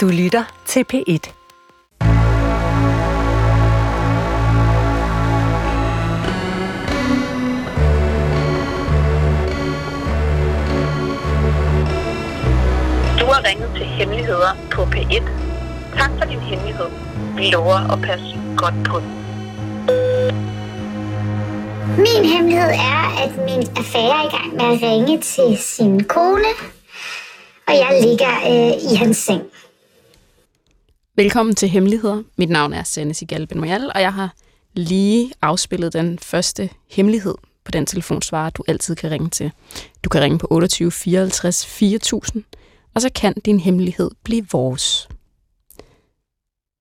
Du lytter til P1. Du har ringet til Hemmeligheder på P1. Tak for din hemmelighed. Vi lover at passe godt på den. Min hemmelighed er, at min affære er i gang med at ringe til sin kone, og jeg ligger øh, i hans seng. Velkommen til Hemmeligheder. Mit navn er Sanne Sigal Benmoyal, og jeg har lige afspillet den første hemmelighed på den telefonsvarer, du altid kan ringe til. Du kan ringe på 28 54 4000, og så kan din hemmelighed blive vores.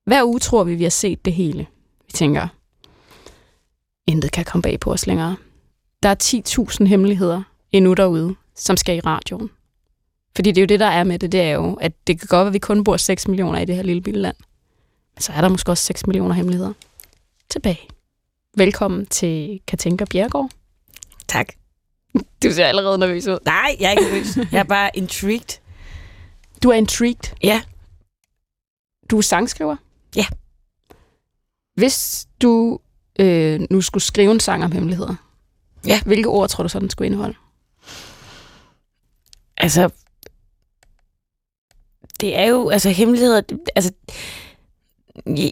Hver uge tror vi, vi har set det hele. Vi tænker, intet kan komme bag på os længere. Der er 10.000 hemmeligheder endnu derude, som skal i radioen. Fordi det er jo det, der er med det, det er jo, at det kan godt være, at vi kun bor 6 millioner i det her lille bitte land. Men så er der måske også 6 millioner hemmeligheder tilbage. Velkommen til Katinka Bjergård. Tak. Du ser allerede nervøs ud. Nej, jeg er ikke nervøs. Jeg er bare intrigued. Du er intrigued. Ja. Du er sangskriver. Ja. Hvis du øh, nu skulle skrive en sang om hemmeligheder, Ja. hvilke ord tror du så, den skulle indeholde? Altså, det er jo, altså hemmeligheder, altså,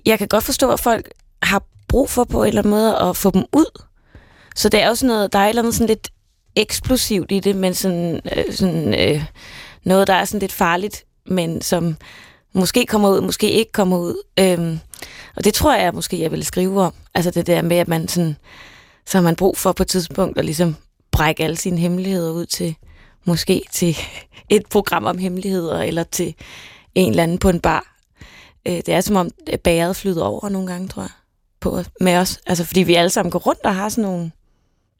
jeg- kan godt forstå, at folk har brug for på en eller anden måde at få dem ud. Så det er jo sådan noget, der er et eller andet sådan lidt eksplosivt i det, men sådan, øh, sådan øh, noget, der er sådan lidt farligt, men som måske kommer ud, måske ikke kommer ud. Øhm, og det tror jeg måske, jeg vil skrive om. Altså det der med, at man sådan, så har man brug for på et tidspunkt at ligesom brække alle sine hemmeligheder ud til, måske til et program om hemmeligheder, eller til en eller anden på en bar. Øh, Det er som om bæret flyder over nogle gange, tror jeg, på med os. Altså fordi vi alle sammen går rundt og har sådan nogle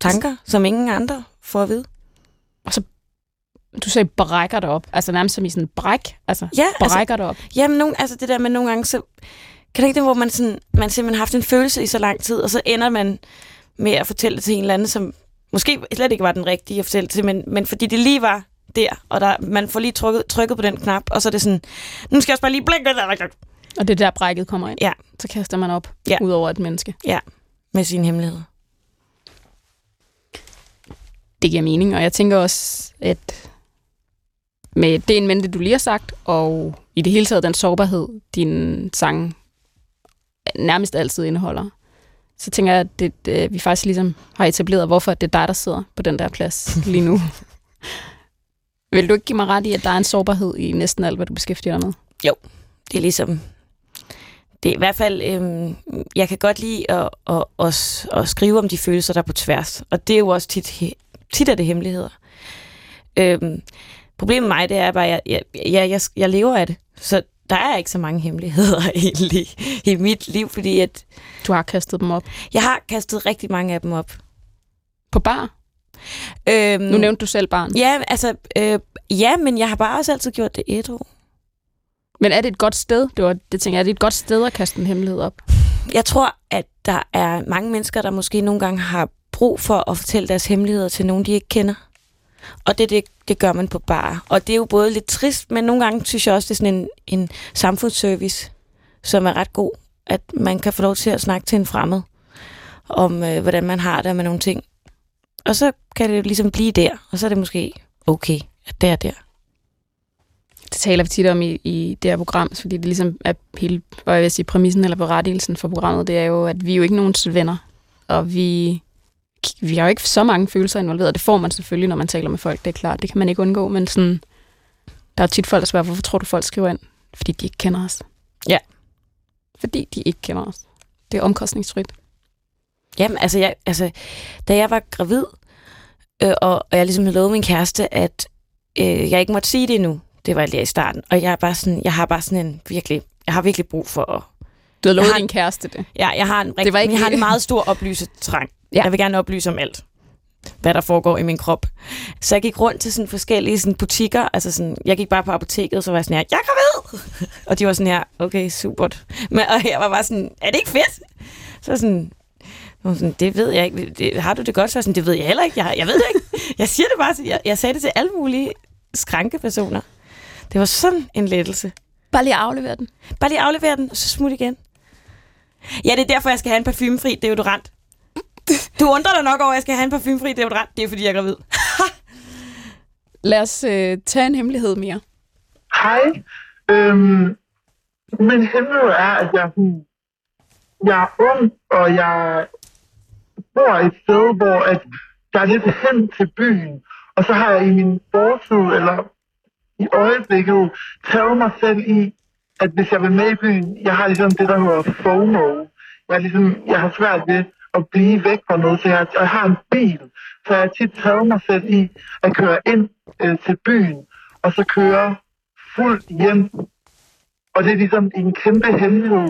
tanker, som ingen andre får at vide. Du sagde brækker dig op. Altså nærmest som i sådan en bræk. Altså Ja, altså, brækker dig op. Jamen, nogle, altså det der med nogle gange, så kan det ikke det, hvor man, sådan, man simpelthen har haft en følelse i så lang tid, og så ender man med at fortælle det til en eller anden, som måske slet ikke var den rigtige at fortælle til, men, men fordi det lige var der, og der, man får lige trykket, trykket på den knap, og så er det sådan, nu skal jeg også bare lige blinke Og det er der brækket kommer ind. Ja. Så kaster man op Ja. ud over et menneske. med sine hemmeligheder. Det giver mening, og jeg tænker også, at med det en mente, du lige har sagt, og i det hele taget den sårbarhed, din sang nærmest altid indeholder, så tænker jeg, at det, det, vi faktisk ligesom har etableret, hvorfor det er dig, der sidder på den der plads lige nu. Vil du ikke give mig ret i, at der er en sårbarhed i næsten alt, hvad du beskæftiger dig med? Det er ligesom, det er i hvert fald, øhm, jeg kan godt lide at, at, at, at skrive om de følelser, der er på tværs, og det er jo også tit, tit er det hemmeligheder. Øhm, problemet med mig, det er bare, at jeg, jeg, jeg, jeg, jeg lever af det, så der er ikke så mange hemmeligheder egentlig i mit liv, fordi at Du har kastet dem op. jeg har kastet rigtig mange af dem op. På bar? Øhm, Nu nævnte du selv barn. Ja, altså, øh, ja, men jeg har bare også altid gjort det ædru. Men er det et godt sted? Det, var, det tænker jeg, er det et godt sted at kaste en hemmelighed op? Jeg tror, at der er mange mennesker, der måske nogle gange har brug for at fortælle deres hemmeligheder til nogen, de ikke kender. Og det, det, det gør man på bar. Og det er jo både lidt trist, men nogle gange synes jeg også, det er sådan en, en samfundsservice, som er ret god. At man kan få lov til at snakke til en fremmed om, øh, hvordan man har det med nogle ting. Og så kan det jo ligesom blive der, og så er det måske okay, at det er der. Det taler vi tit om i, i det her program, fordi det ligesom er hele, hvad jeg vil sige, præmissen eller berettigelsen for programmet, det er jo, at vi er jo ikke nogens venner, og vi, vi har jo ikke så mange følelser involveret. Det får man selvfølgelig, når man taler med folk, det er klart, det kan man ikke undgå, men sådan, der er tit folk, der spørger, hvorfor tror du, folk skriver ind? Fordi de ikke kender os. Ja. Fordi de ikke kender os. Det er omkostningsfrit. Jamen, altså, jeg, altså da jeg var gravid, øh, og, og jeg ligesom havde lovet min kæreste, at øh, jeg ikke måtte sige det endnu, det var lige i starten, og jeg, er bare sådan, jeg har bare sådan en virkelig, jeg har virkelig brug for at, Du har lovet har- din kæreste det. ja, jeg har en, rigtig, Det var ikke- jeg har en meget stor oplysetrang. Ja. Jeg vil gerne oplyse om alt hvad der foregår i min krop. Så jeg gik rundt til sådan forskellige sådan butikker. Altså sådan, jeg gik bare på apoteket, og så var jeg sådan her, jeg er gravid! Og de var sådan her, okay, super. Men, og jeg var bare sådan, er det ikke fedt? Så sådan, sådan, det ved jeg ikke. Det, har du det godt? Så sådan, det ved jeg heller ikke. Jeg, jeg ved det ikke. Jeg siger det bare. til- Jeg, jeg sagde det til alle mulige skrankepersoner. Det var sådan en lettelse. Bare lige aflevere den. Bare lige aflevere den, og så smut igen. Ja, det er derfor, jeg skal have en parfumefri deodorant. Du undrer dig nok over, at jeg skal have en parfumefri deodorant. Det er, fordi jeg er gravid. Lad os øh, tage en hemmelighed mere. Hej. Øhm, min hemmelighed er, at jeg, jeg er ung, og jeg bor et sted, hvor at der er lidt hen til byen. Og så har jeg i min fortid, eller i øjeblikket, taget mig selv i, at hvis jeg vil med i byen, jeg har ligesom det, der hedder FOMO. Jeg, er ligesom, jeg har svært ved at blive væk fra noget, så jeg, jeg har en bil. Så jeg har tit taget mig selv i at køre ind øh, til byen, og så køre fuldt hjem. Og det er ligesom en kæmpe hemmelighed.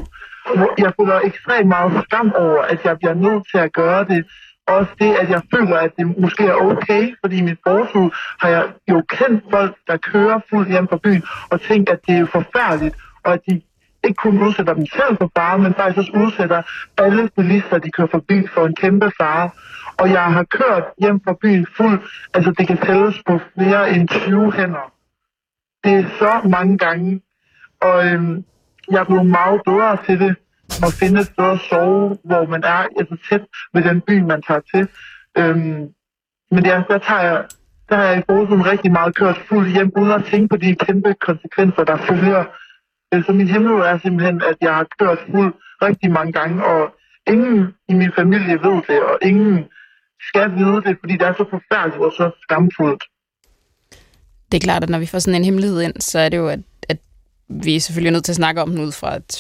Jeg føler ekstremt meget skam over, at jeg bliver nødt til at gøre det. Også det, at jeg føler, at det måske er okay, fordi i mit fortid har jeg jo kendt folk, der kører fuldt hjem fra byen, og tænkt, at det er forfærdeligt, og at de ikke kun udsætter dem selv for fare, men faktisk også udsætter alle bilister, de kører forbi for en kæmpe fare. Og jeg har kørt hjem fra byen fuld, altså det kan tælles på flere end 20 hænder. Det er så mange gange, og øhm, jeg er blevet meget bedre til det, at finde et sted at sove, hvor man er altså, tæt ved den by, man tager til. Øhm, men ja, der, tager jeg, der har jeg i fortiden rigtig meget kørt fuld hjem, uden at tænke på de kæmpe konsekvenser, der følger. Øh, Så min hemmelighed er simpelthen, at jeg har kørt fuld rigtig mange gange, og ingen i min familie ved det, og ingen skal vide det, fordi det er så forfærdeligt og så skamfuldt. Det er klart, at når vi får sådan en hemmelighed ind, så er det jo, at, at vi er selvfølgelig nødt til at snakke om den ud fra, et,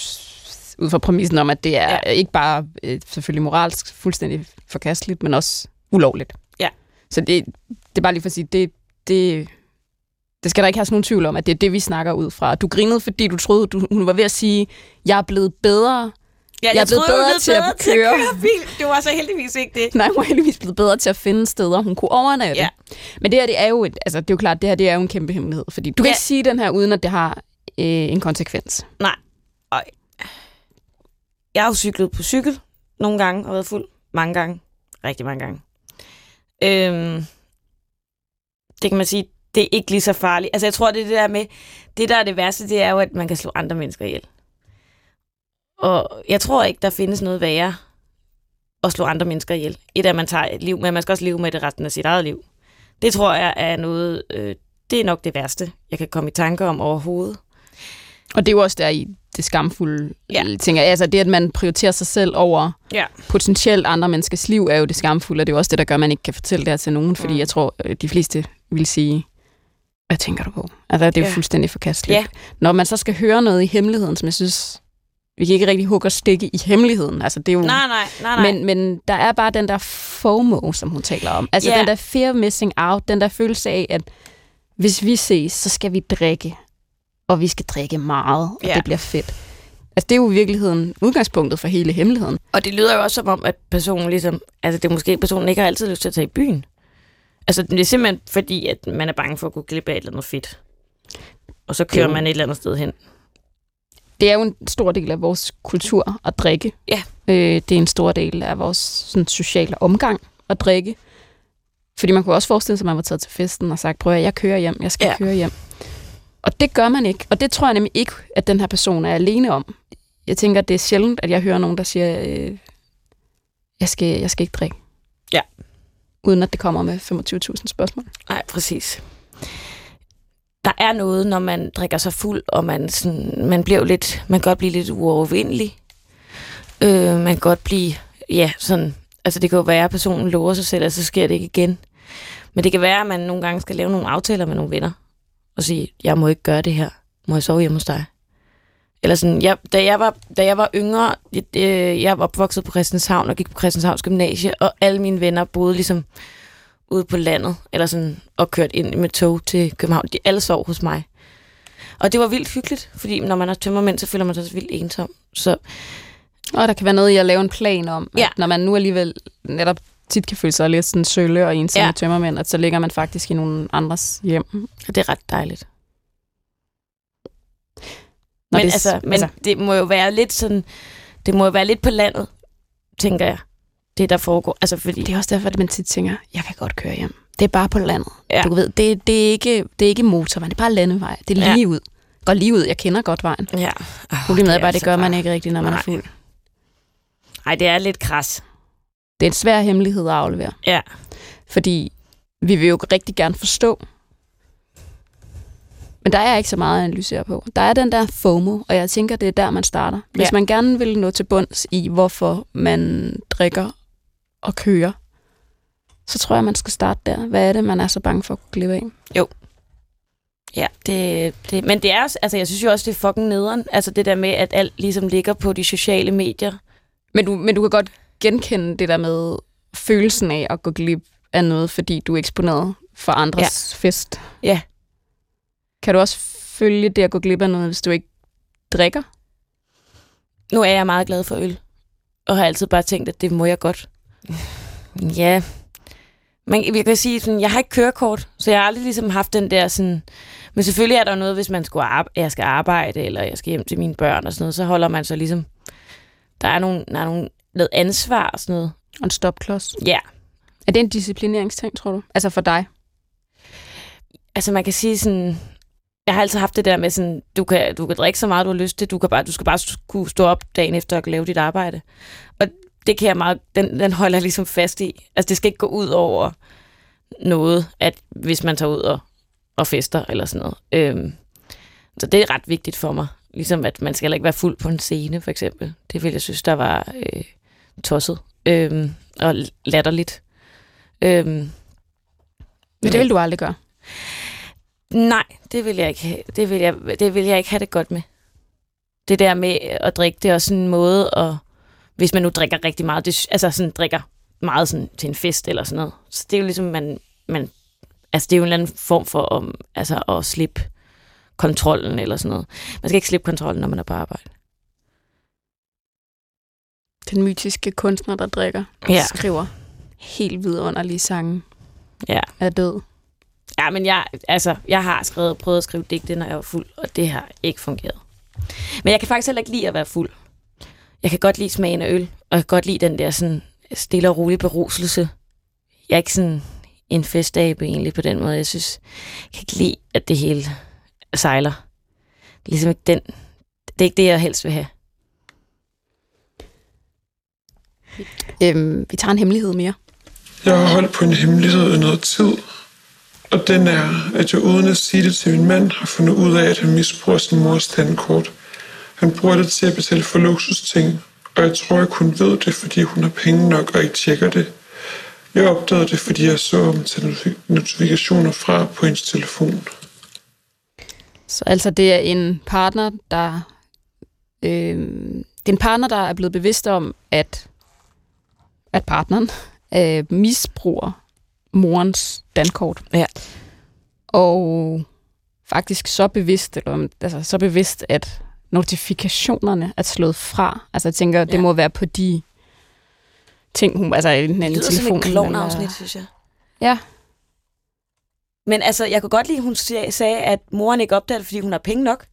ud fra præmissen om, at det er ja. ikke bare øh, selvfølgelig moralsk fuldstændig forkasteligt, men også ulovligt. Ja. Så det, det er bare lige for at sige, det, det, det skal der ikke have sådan nogen tvivl om, at det er det, vi snakker ud fra. Du grinede, fordi du troede, du, hun var ved at sige, jeg er blevet bedre. Ja, Jeg er blevet troede, bedre blev til at til at køre. køre bil. Det var så heldigvis ikke det. Nej, hun er heldigvis blevet bedre til at finde steder, hun kunne overnatte. Ja. Men det her, det er jo, et, altså, det er jo klart, det her det er jo en kæmpe hemmelighed. Fordi du kan Ja. ikke sige den her, uden at det har øh, en konsekvens. Nej. Og jeg har jo cyklet på cykel nogle gange og været fuld. Mange gange. Rigtig mange gange. Øhm, det kan man sige, det er ikke lige så farligt. Altså jeg tror, det er det der med, det der er det værste, det er jo, at man kan slå andre mennesker ihjel. Og jeg tror ikke, der findes noget værre at slå andre mennesker ihjel. Et er, at man tager et liv, men man skal også leve med det resten af sit eget liv. Det tror jeg er noget, øh, det er nok det værste, jeg kan komme i tanke om overhovedet. Og det er jo også der i det skamfulde, Ja. ja. tænker jeg. Altså det, at man prioriterer sig selv over Ja. potentielt andre menneskers liv, er jo det skamfulde, og det er jo også det, der gør, at man ikke kan fortælle det her til nogen, fordi Mm. jeg tror, øh, de fleste vil sige, hvad tænker du på? Altså det er jo Ja. fuldstændig forkasteligt. Ja. Når man så skal høre noget i hemmeligheden, som jeg synes, vi kan ikke rigtig hugge og stikke i hemmeligheden. Altså det er jo Nej, nej, nej, nej. Men, men der er bare den der FOMO, som hun taler om. Altså Ja. den der fear of missing out, den der følelse af, at hvis vi ses, så skal vi drikke. Og vi skal drikke meget, og Ja. det bliver fedt. Altså det er jo i virkeligheden udgangspunktet for hele hemmeligheden. Og det lyder jo også som om, at personen ligesom... Altså, det er måske, personen ikke har altid lyst til at tage i byen. Altså, det er simpelthen fordi, at man er bange for at gå glip af et eller andet fedt. Og så kører jo- man et eller andet sted hen. Det er jo en stor del af vores kultur at drikke. Ja. Øh, det er en stor del af vores sådan, sociale omgang at drikke. Fordi man kunne også forestille sig, at man var taget til festen og sagt, prøv at jeg kører hjem, jeg skal Ja. køre hjem. Og det gør man ikke. Og det tror jeg nemlig ikke, at den her person er alene om. Jeg tænker, at det er sjældent, at jeg hører nogen, der siger, øh, jeg, skal, jeg skal ikke drikke. Ja. Uden at det kommer med 25.000 spørgsmål. Nej, præcis. Der er noget, når man drikker sig fuld, og man, sådan, man bliver lidt, man kan godt blive lidt uovervindelig. Øh, man kan godt blive, ja, sådan, altså det kan jo være, at personen lover sig selv, og så sker det ikke igen. Men det kan være, at man nogle gange skal lave nogle aftaler med nogle venner, og sige, jeg må ikke gøre det her. Må jeg sove hjemme hos dig? Eller sådan, jeg, da, jeg var, da jeg var yngre, jeg, øh, jeg var opvokset på Christianshavn og gik på Christianshavns Gymnasie, og alle mine venner boede ligesom ude på landet, eller sådan, og kørt ind med tog til København. De alle sov hos mig. Og det var vildt hyggeligt, fordi når man er tømmermænd, så føler man sig så vildt ensom. Så Og der kan være noget i at lave en plan om, Ja. at når man nu alligevel netop tit kan føle sig lidt sådan sølle og ensom Ja. tømmermænd, at så ligger man faktisk i nogle andres hjem. det er ret dejligt. Når men det, altså, men altså, det må jo være lidt sådan, det må jo være lidt på landet, tænker jeg, det der foregår. Altså fordi, det er også derfor, at man tit tænker, jeg kan godt køre hjem. Det er bare på landet. Ja. Ja. Du ved, det, det, er ikke, det er ikke motorvej, det er bare landevej. Det er Ja. lige ud. går lige ud, jeg kender godt vejen. Ja. Oh, Problemet er bare, det gør man ikke rigtigt, når man Nej. er fuld. Nej, det er lidt kras. Det er en svær hemmelighed at aflevere. Ja. Fordi vi vil jo rigtig gerne forstå. Men der er ikke så meget at analysere på. Der er den der FOMO, og jeg tænker, det er der, man starter. Hvis Ja. man gerne vil nå til bunds i, hvorfor man drikker og kører, så tror jeg, man skal starte der. Hvad er det, man er så bange for at gå glip af? Ja, det, det, men det er også, altså jeg synes jo også, det er fucking nederen. Altså det der med, at alt ligesom ligger på de sociale medier. Men du, men du kan godt genkende det der med følelsen af at gå glip af noget, fordi du er eksponeret for andres ja. fest. Ja. Kan du også følge det at gå glip af noget, hvis du ikke drikker? Nu er jeg meget glad for øl, og har altid bare tænkt, at det må jeg godt. Ja, men jeg kan sige, sådan, jeg har ikke kørekort, så jeg har aldrig ligesom haft den der sådan... Men selvfølgelig er der noget, hvis man skulle arbejde, jeg skal arbejde, eller jeg skal hjem til mine børn og sådan noget, så holder man så ligesom... Der er, nogle, der er nogle, noget ansvar og sådan noget. Og en stopklods. Ja, Er det en disciplineringsting, tror du? Altså for dig? altså man kan sige sådan... Jeg har altid haft det der med sådan, du kan, du kan drikke så meget, du har lyst til. Du, kan bare, du skal bare kunne stå op dagen efter og lave dit arbejde. Og det kan jeg meget, den, den holder jeg ligesom fast i. Altså det skal ikke gå ud over noget, at hvis man tager ud og, og fester eller sådan noget. Øhm, så det er ret vigtigt for mig. Ligesom at man skal heller ikke være fuld på en scene, for eksempel. Det ville jeg synes, der var øh, tosset øhm, og latterligt. Øhm, Men det vil du aldrig gøre. Nej, det vil jeg ikke have. Det vil jeg, det vil jeg ikke have det godt med. Det der med at drikke, det er også en måde at... Hvis man nu drikker rigtig meget, det, altså sådan drikker meget sådan til en fest eller sådan noget. Så det er jo ligesom, man, man altså det er jo en eller anden form for om, altså at slippe kontrollen eller sådan noget. Man skal ikke slippe kontrollen, når man er på arbejde. Den mytiske kunstner, der drikker, Ja. skriver helt vidunderlige sange Ja. er død. Ja, men jeg, altså, jeg har skrevet, prøvet at skrive digte, når jeg var fuld, og det har ikke fungeret. Men jeg kan faktisk heller ikke lide at være fuld. Jeg kan godt lide smagen af øl, og jeg kan godt lide den der sådan stille og rolige beruselse. Jeg er ikke sådan en festabe egentlig på den måde. Jeg synes, jeg kan ikke lide, at det hele sejler. Det er ligesom ikke den, det er ikke det, jeg helst vil have. Øhm, vi tager en hemmelighed mere. Jeg har holdt på en hemmelighed i noget tid, og den er, at jeg uden at sige det til min mand, har fundet ud af, at han misbruger sin mors tandkort. Han bruger det til at betale for luksusting, og jeg tror, jeg hun ved det, fordi hun har penge nok og ikke tjekker det. Jeg opdagede det, fordi jeg så om til notifikationer fra på hendes telefon. Så altså, det er en partner, der... Øh, det er en partner, der er blevet bevidst om, at, at partneren øh, misbruger morens dankort. Ja. Og faktisk så bevidst, eller, altså, så bevidst, at notifikationerne er slået fra. Altså jeg tænker, det Ja. må være på de ting, hun, altså enten Det en lyder som telefon. et klovnafsnit, synes jeg. Ja, Men altså, jeg kunne godt lide, at hun sag- sagde, at moren ikke opdager det, fordi hun har penge nok.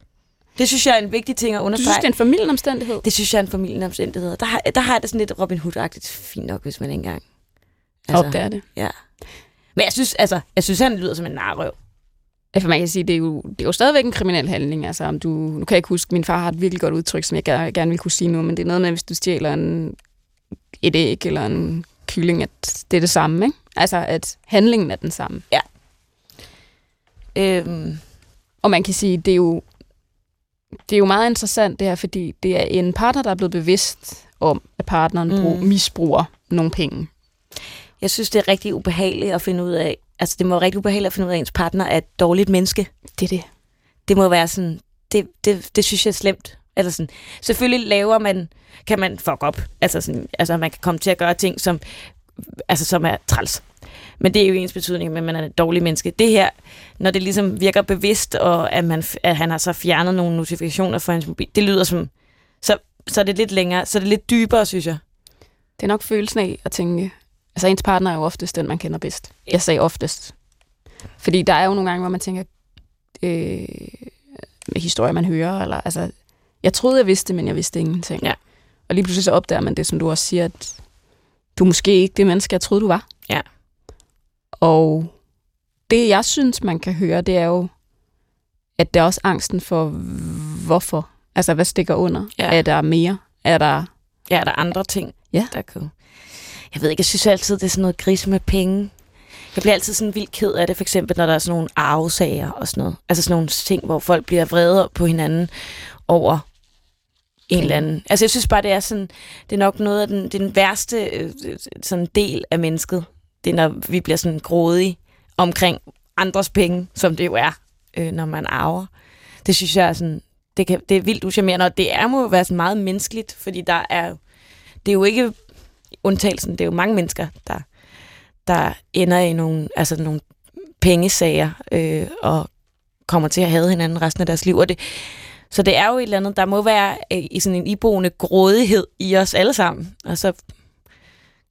Det synes jeg er en vigtig ting at du understrege. synes, det er en familieomstændighed? Det synes jeg er en familieomstændighed. Der har, der har jeg det sådan lidt Robin Hood-agtigt fint nok, hvis man ikke engang... Altså, Opdager det. Ja. Men jeg synes, altså, jeg synes, han lyder som en narrøv. Ja, for man kan sige, det er jo, det er jo stadigvæk en kriminel handling. Altså, om du, nu kan jeg ikke huske, min far har et virkelig godt udtryk, som jeg gerne, gerne vil kunne sige nu, men det er noget med, hvis du stjæler en, et æg eller en kylling, at det er det samme, ikke? Altså, at handlingen er den samme. Øhm, Og man kan sige, det er jo, det er jo meget interessant det her, fordi det er en partner, der er blevet bevidst om, at partneren Mm. mm. misbruger nogle penge. Jeg synes, det er rigtig ubehageligt at finde ud af... Altså, det må være rigtig ubehageligt at finde ud af, at ens partner er et dårligt menneske. Det er det. Det må være sådan... Det, det, det synes jeg er slemt. Altså sådan, selvfølgelig laver man, kan man fuck op. Altså, sådan, altså man kan komme til at gøre ting, som, altså, som er træls. Men det er jo ens betydning, at man er et dårligt menneske. Det her, når det ligesom virker bevidst, og at, man, at han har så fjernet nogle notifikationer fra hans mobil, det lyder som, så, så er det lidt længere, så er det lidt dybere, synes jeg. Det er nok følelsen af at tænke, altså ens partner er jo oftest den, man kender bedst. Jeg sagde oftest. Fordi der er jo nogle gange, hvor man tænker, øh, historier, man hører, eller altså, jeg troede, jeg vidste, men jeg vidste ingenting. Ja. Og lige pludselig så opdager man det, som du også siger, at du er måske ikke det menneske, jeg troede, du var. Ja. Og det, jeg synes, man kan høre, det er jo, at det er også angsten for, hvorfor. Altså, hvad stikker under? Ja. Er der mere? Er der... Ja, er der andre ting, Ja. der kunne... Jeg ved ikke, jeg synes altid, det er sådan noget gris med penge. Jeg bliver altid sådan vildt ked af det, for eksempel, når der er sådan nogle arvesager og sådan noget. Altså sådan nogle ting, hvor folk bliver vrede på hinanden over en eller anden. Altså jeg synes bare, det er sådan, det er nok noget af den, den værste øh, sådan del af mennesket. Det er, når vi bliver sådan grådige omkring andres penge, som det jo er, øh, når man arver. Det synes jeg er sådan, det, kan, det er vildt uschammerende, og det er må være sådan meget menneskeligt, fordi der er, det er jo ikke undtagelsen, det er jo mange mennesker, der, der ender i nogle, altså nogle pengesager, øh, og kommer til at have hinanden resten af deres liv. Og det, så det er jo et eller andet, der må være øh, i sådan en iboende grådighed i os alle sammen. Og så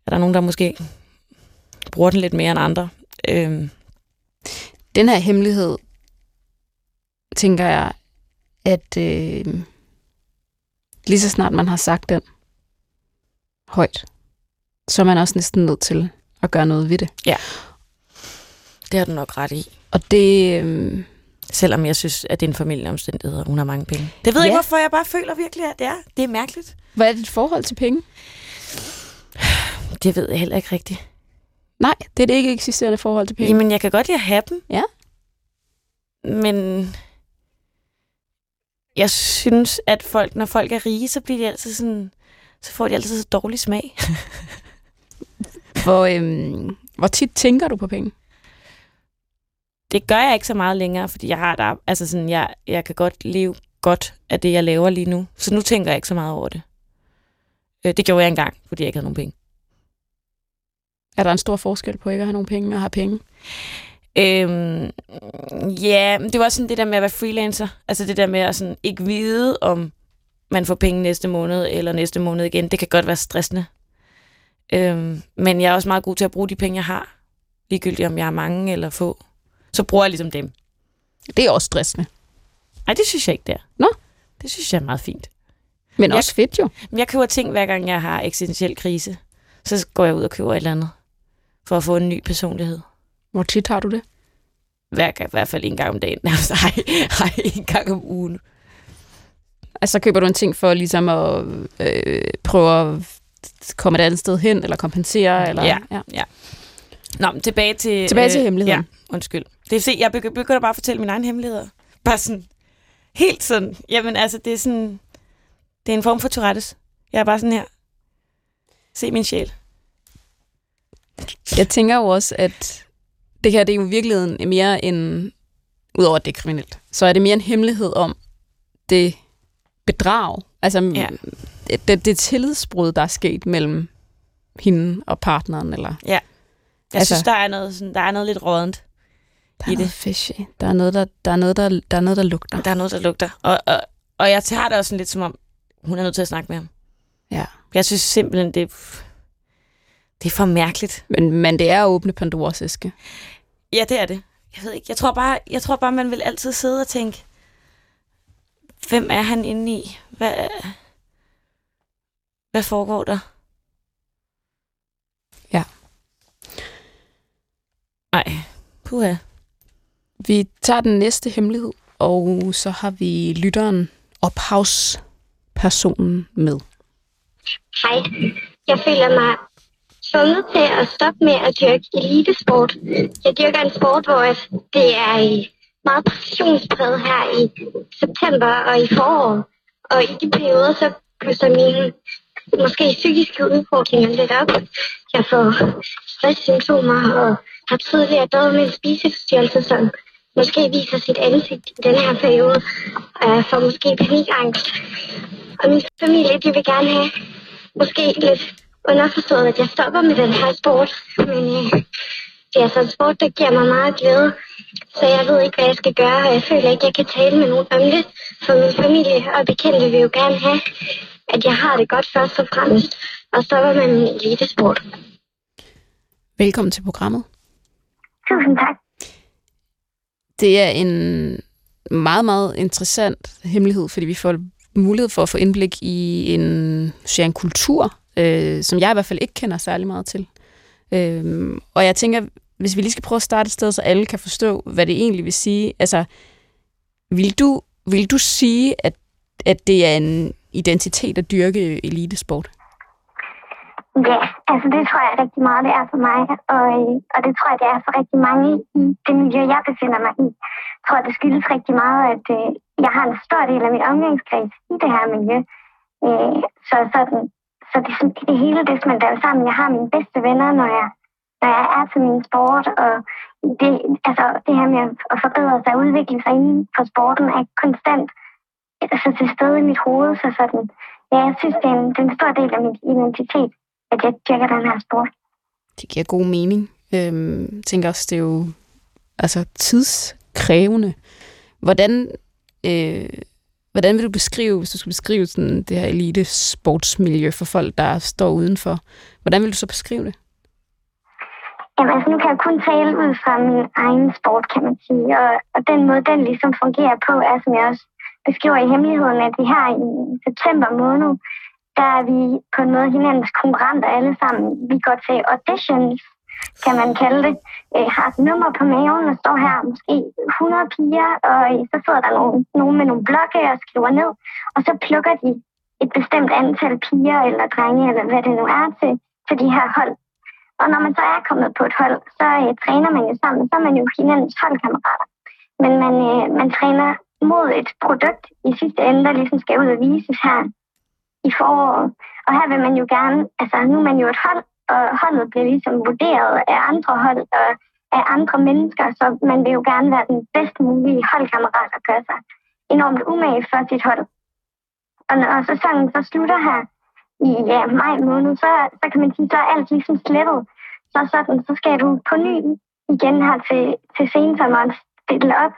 er der nogen, der måske bruger den lidt mere end andre. Øhm, Den her hemmelighed, tænker jeg, at øh, lige så snart man har sagt den højt, så er man også næsten nødt til at gøre noget ved det. det har du nok ret i. Og det... Øh, Selvom jeg synes, at det er en familieomstændighed, og hun har mange penge. Det ved jeg Ja. ikke, hvorfor jeg bare føler virkelig, at det er. Det er mærkeligt. hvad er dit forhold til penge? Det ved jeg heller ikke rigtigt. Nej, det er det ikke eksisterende forhold til penge. Jamen, jeg kan godt lide at have dem. Ja. Men jeg synes, at folk, når folk er rige, så bliver de altid sådan, så får de altid så dårlig smag. Hvor, øhm, hvor tit tænker du på penge? Det gør jeg ikke så meget længere, fordi jeg har der, altså sådan, jeg, jeg kan godt leve godt af det, jeg laver lige nu. Så nu tænker jeg ikke så meget over det. Øh, Det gjorde jeg engang, fordi jeg ikke havde nogen penge. Er der en stor forskel på ikke at have nogle penge og have penge? Øhm, ja, det var også sådan det der med at være freelancer. Altså det der med at sådan ikke vide, om man får penge næste måned eller næste måned igen. Det kan godt være stressende. Øhm, men jeg er også meget god til at bruge de penge, jeg har. Ligegyldigt om jeg har mange eller få. Så bruger jeg ligesom dem. Det er også stressende. Nej, det synes jeg ikke, det er. Nå. Det synes jeg er meget fint. Men Jeg- også fedt jo. Men jeg køber ting, hver gang jeg har eksistentiel krise. Så går jeg ud og køber et eller andet. For at få en ny personlighed. Hvor tit har du det? Hver, I hvert fald en gang om dagen. Altså, hej, hej, en gang om ugen. Altså, så køber du en ting for ligesom at øh, prøve at komme et andet sted hen, eller kompensere, eller... Ja. ja. Nå, men tilbage til... Tilbage til hemmeligheden. Ja, undskyld. Det er se, jeg begy- begynder bare at fortælle mine egne hemmeligheder. Bare sådan, helt sådan, jamen altså, det er sådan, det er en form for Tourettes. Jeg er bare sådan her. Se min sjæl. Jeg tænker jo også, at det her det er jo i virkeligheden mere en... Udover at det er kriminelt, så er det mere en hemmelighed om det bedrag. Altså Ja. Ja. det, det tillidsbrud, der er sket mellem hende og partneren, eller Jeg Altså- altså, synes, der er noget, sådan, der er noget lidt rådent. der er I noget det. fishy. Der er noget, der, der, er noget, der, der, er noget, der lugter. Der er noget, der lugter. Og, og, og jeg tager det også sådan lidt som om, hun er nødt til at snakke med ham. Ja. Jeg synes simpelthen, det, det er for mærkeligt. Men, men det er at åbne Pandoras æske. Ja, det er det. Jeg ved ikke. Jeg tror bare, jeg tror bare man vil altid sidde og tænke, hvem er han inde i? Hvad, hvad foregår der? Ja. Nej, puha. Vi tager den næste hemmelighed, og så har vi lytteren, ophavspersonen med. Hej. Jeg føler mig tvunget til at stoppe med at dyrke elitesport. Jeg dyrker en sport, hvor det er meget passionspræget her i september og i foråret. Og i de perioder, så blusser mine måske psykiske udfordringer lidt op. Jeg får stresssymptomer og har tidligere døjet med en spiseforstyrrelse, som måske viser sit ansigt i den her periode. Og jeg får måske panikangst. Og min familie, de vil gerne have måske lidt underforstået, at jeg stopper med den her sport. Men øh, det er altså en sport, der giver mig meget glæde. Så jeg ved ikke, hvad jeg skal gøre, og jeg føler ikke, jeg kan tale med nogen om det. For min familie og bekendte vil jo gerne have, at jeg har det godt først og fremmest. Og så var man en elitesport. Velkommen til programmet. Tusind tak. Det er en meget, meget interessant hemmelighed, fordi vi får mulighed for at få indblik i en, en kultur, øh, som jeg i hvert fald ikke kender særlig meget til. Øh, og jeg tænker, hvis vi lige skal prøve at starte et sted, så alle kan forstå, hvad det egentlig vil sige. Altså, Vil du, vil du sige, at, at det er en identitet at dyrke elitesport? Ja, altså det tror jeg rigtig meget, det er for mig. Og, og det tror jeg, det er for rigtig mange i det miljø, jeg befinder mig i. Jeg tror, det skyldes rigtig meget, at øh, jeg har en stor del af mit omgangskreds i det her miljø. Øh, så sådan, så det, det hele det smelter sammen. Jeg har mine bedste venner, når jeg, når jeg er til min sport, og det, altså, det her med at forbedre sig og udvikle sig inden for sporten er konstant altså, til stede i mit hoved. Så sådan, ja, jeg synes, det er en, det er en stor del af min identitet, at jeg dyrker den her sport. Det giver god mening. Øhm, jeg tænker også, det er jo altså, tidskrævende. Hvordan, øh, hvordan vil du beskrive, hvis du skulle beskrive sådan, det her elite sportsmiljø for folk, der står udenfor? Hvordan vil du så beskrive det? Jamen, altså, nu kan jeg kun tale ud fra min egen sport, kan man sige. Og, og den måde, den ligesom fungerer på, er, som jeg også beskriver i hemmeligheden, at vi her i september måned, der er vi på en måde hinandens konkurrenter alle sammen. Vi går til auditions, kan man kalde det, øh, har et nummer på maven og står her måske 100 piger, og øh, så sidder der nogen, nogen med nogle blokke og skriver ned, og så plukker de et bestemt antal piger eller drenge, eller hvad det nu er, til, til de her hold. Og når man så er kommet på et hold, så øh, træner man jo sammen, så er man jo hinandens holdkammerater. Men man, øh, man træner mod et produkt i sidste ende, der ligesom skal ud og vises her i foråret. Og her vil man jo gerne, altså nu er man jo et hold, og holdet bliver ligesom vurderet af andre hold og af andre mennesker, så man vil jo gerne være den bedst mulige holdkammerat og gøre sig enormt umage for sit hold. Og når sæsonen så slutter her i ja, maj måned, så, så kan man sige, så er alt ligesom slettet. Så sådan, så skal du på ny igen her til, til sensommeren stille op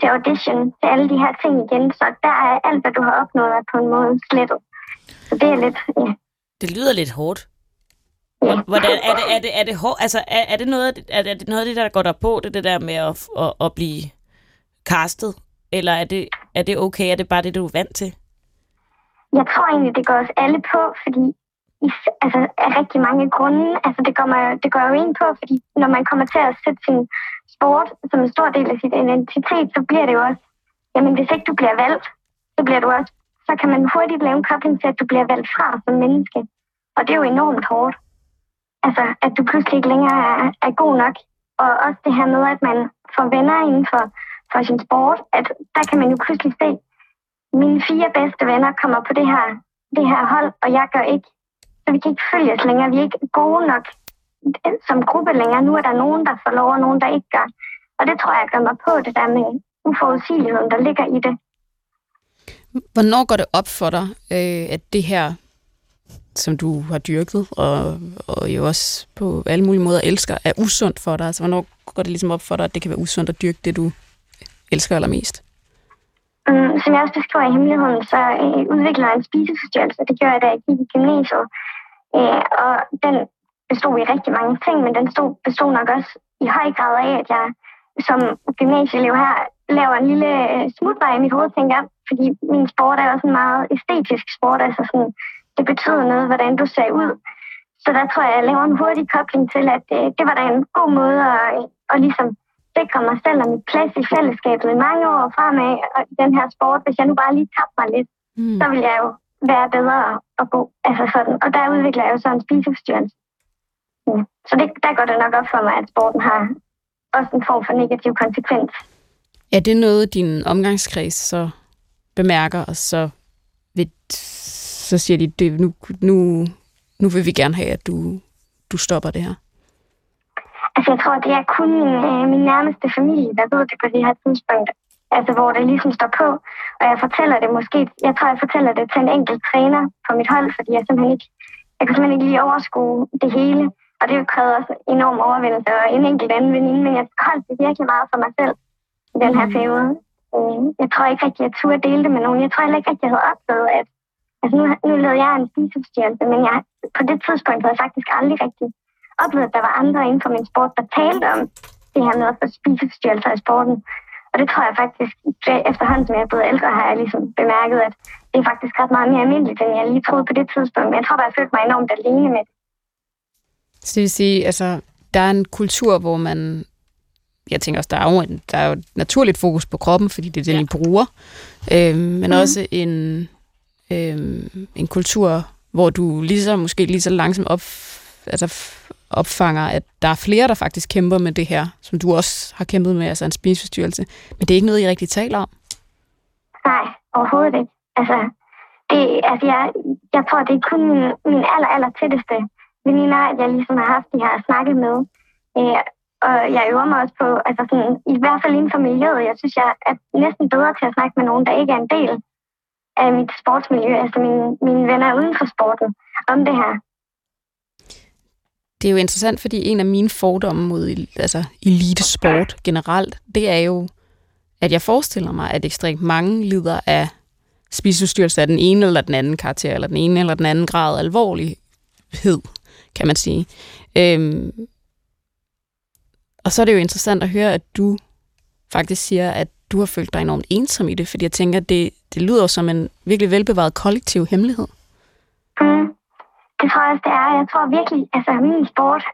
til audition, til alle de her ting igen. Så der er alt, hvad du har opnået, på en måde slettet. Så det er lidt, ja. Det lyder lidt hårdt. Hvordan, er, det, er, det, er, det hår, altså, er, er, det noget, er, er det noget af det, der går der på, det, det der med at, at, at blive castet? Eller er det, er det okay? Er det bare det, du er vant til? Jeg tror egentlig, det går os alle på, fordi altså, af rigtig mange grunde. Altså, det går, man, det går jo ind på, fordi når man kommer til at sætte sin sport som en stor del af sin identitet, så bliver det jo også, jamen hvis ikke du bliver valgt, så bliver du også, så kan man hurtigt lave en kobling til, at du bliver valgt fra som menneske. Og det er jo enormt hårdt. Altså, at du pludselig ikke længere er, er god nok. Og også det her med, at man får venner inden for, for sin sport, at der kan man jo pludselig se, mine fire bedste venner kommer på det her, det her hold, og jeg gør ikke. Så vi kan ikke følges længere. Vi er ikke gode nok som gruppe længere. Nu er der nogen, der får lov, og nogen, der ikke gør. Og det tror jeg gør mig på, det der med uforudsigeligheden, der ligger i det. Hvornår går det op for dig, øh, at det her, som du har dyrket, og, og jo også på alle mulige måder elsker, er usundt for dig? Altså, hvornår går det ligesom op for dig, at det kan være usundt at dyrke det, du elsker allermest? Um, som jeg også beskriver i hemmeligheden, så øh, udvikler jeg en spiseforstyrrelse. Det gjorde jeg, da jeg gik i gymnasiet. Øh, og den bestod i rigtig mange ting, men den stod, bestod nok også i høj grad af, at jeg som gymnasieelev her laver en lille øh, smutvej i mit hoved, tænker jeg, fordi min sport er også en meget æstetisk sport, altså sådan, det betyder noget, hvordan du ser ud. Så der tror jeg, jeg laver en hurtig kobling til, at det, det var da en god måde at, at ligesom sikre mig selv og mit plads i fællesskabet i mange år fremad og i den her sport. Hvis jeg nu bare lige tabte mig lidt, mm. så vil jeg jo være bedre at gå. Altså sådan. Og der udvikler jeg jo så en spiseforstyrrelse. Ja. Så det, der går det nok op for mig, at sporten har også en form for negativ konsekvens. Er det noget, din omgangskreds så bemærker, og så, vil, så siger de, det, nu, nu, nu vil vi gerne have, at du, du stopper det her? Altså, jeg tror, det er kun min, øh, min nærmeste familie, der ved det på det her tidspunkt. Altså, hvor det ligesom står på. Og jeg fortæller det måske, jeg tror, jeg fortæller det til en enkelt træner på mit hold, fordi jeg simpelthen ikke, jeg kan simpelthen ikke lige overskue det hele. Og det kræver også enorm overvindelse og en enkelt anden veninde, men jeg holdt det virkelig meget for mig selv i den her mm. periode. Øh, jeg tror ikke rigtig, jeg turde dele det med nogen. Jeg tror heller ikke rigtig, jeg havde opdaget, at altså nu, nu lavede jeg en spiseforstyrrelse, men jeg, på det tidspunkt havde jeg faktisk aldrig rigtig oplevet, at der var andre inden for min sport, der talte om det her med at få spiseforstyrrelser i sporten. Og det tror jeg faktisk, efterhånden som jeg er blevet ældre, har jeg ligesom bemærket, at det er faktisk ret meget mere almindeligt, end jeg lige troede på det tidspunkt. Men jeg tror bare, jeg følte mig enormt alene med det. Så det vil sige, altså, der er en kultur, hvor man jeg tænker også, der er jo, en, der er jo et naturligt fokus på kroppen, fordi det er den, ja. I bruger. Øh, men mm. også en, øh, en kultur, hvor du lige så, måske lige så langsomt op, altså opfanger, at der er flere, der faktisk kæmper med det her, som du også har kæmpet med, altså en spiseforstyrrelse. Men det er ikke noget, I rigtig taler om. Nej, overhovedet ikke. Altså, det, altså jeg, jeg tror, det er kun min, min aller, aller tætteste veninder, jeg ligesom har haft de her snakket med. Øh, og jeg øver mig også på, altså sådan, i hvert fald inden for miljøet, jeg synes, jeg er næsten bedre til at snakke med nogen, der ikke er en del af mit sportsmiljø, altså mine, mine venner uden for sporten, om det her. Det er jo interessant, fordi en af mine fordomme mod altså, elitesport generelt, det er jo, at jeg forestiller mig, at ekstremt mange lider af spiseudstyrelse af den ene eller den anden karakter, eller den ene eller den anden grad alvorlighed, kan man sige. Øhm, og så er det jo interessant at høre, at du faktisk siger, at du har følt dig enormt ensom i det, fordi jeg tænker, at det, det lyder som en virkelig velbevaret kollektiv hemmelighed. Mm. Det tror jeg også, det er. Jeg tror virkelig, altså min sport